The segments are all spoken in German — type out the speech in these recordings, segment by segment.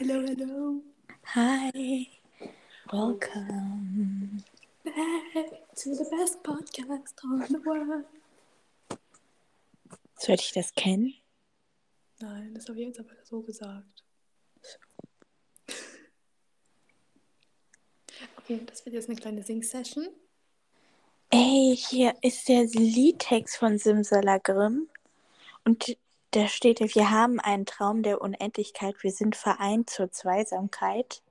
Hello, hello. Hi, welcome. Back to the best podcast on the world. Sollte ich das kennen? Nein, das habe ich jetzt aber so gesagt. Okay, das wird jetzt eine kleine Sing-Session. Ey, hier ist der Liedtext von Simsalagrim. Und da steht, wir haben einen Traum der Unendlichkeit, wir sind vereint zur Zweisamkeit.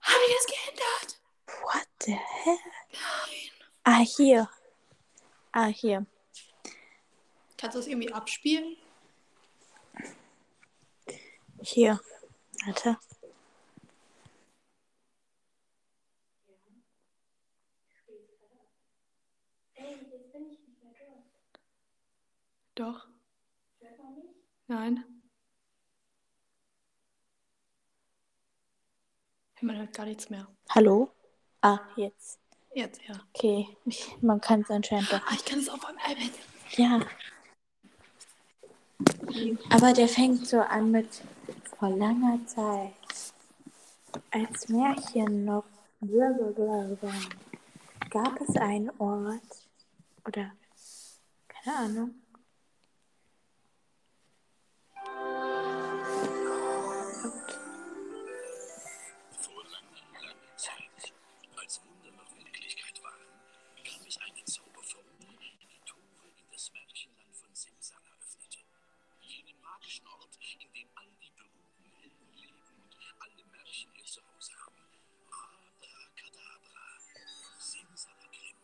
Habe ich das geändert? What the hell? Nein. Ah, hier. Ah, hier. Kannst du das irgendwie abspielen? Hier. Warte. Doch. Nein. Man hört gar nichts mehr. Hallo? Ah, jetzt. Jetzt, ja. Okay, ich, man kann es anscheinend doch. Ah, ich kann es auf meinem iPad. Ja. Aber der fängt so an mit vor langer Zeit. Als Märchen noch blablabla gab es einen Ort oder keine Ahnung. In dem all die berühmten Helden leben und alle Märchen ihr Zuhause haben. Abracadabra, Simsalagrim.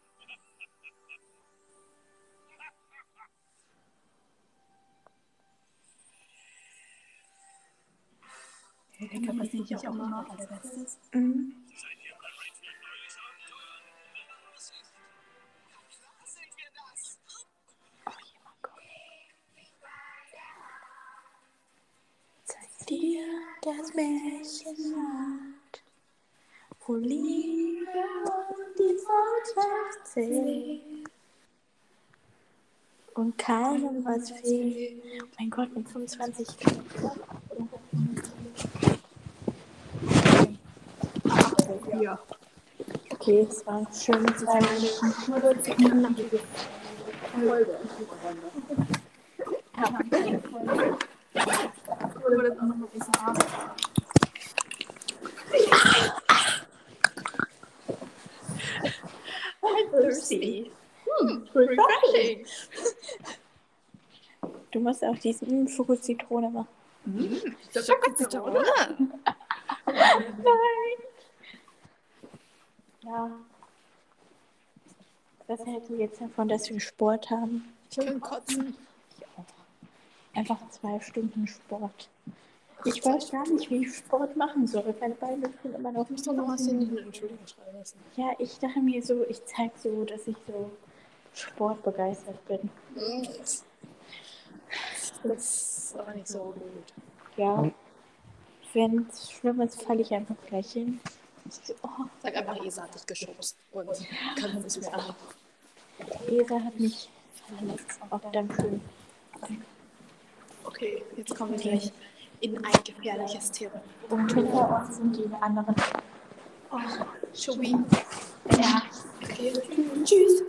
Der kann das nicht auch immer als Bestes. Mhm. Dir das Märchenland, wo Liebe und die Freundschaft zählt. Und keinem was fehlt. Oh mein Gott, mit 25 Ja. Okay, es war schön zwei Minuten. Wurde das auch noch ein bisschen arm. I'm thirsty. Hmm, refreshing. Du musst auch diesen mm, Schokozitrone machen. Schokozitrone. Nein. Ja. Was hältst du jetzt davon, dass wir Sport haben? Ich kann kotzen. Einfach zwei Stunden Sport. Ich weiß gar nicht, wie ich Sport machen soll. Meine Beine tun immer noch Du noch was in die Entschuldigung schreiben lassen. Ja, ich dachte mir so, ich zeige so, dass ich so sportbegeistert bin. Das ist aber nicht so gut. Ja. Wenn es schlimm ist, falle ich einfach gleich hin. So, oh, Sag einfach, Isa hat dich geschubst und kann es nicht mehr. Esa hat mich verletzt. Auch dann schön. Okay, jetzt kommen wir gleich in ein gefährliches Thema. Und hinter uns sind die anderen. Oh, Schubi. Ja. Okay. Tschüss.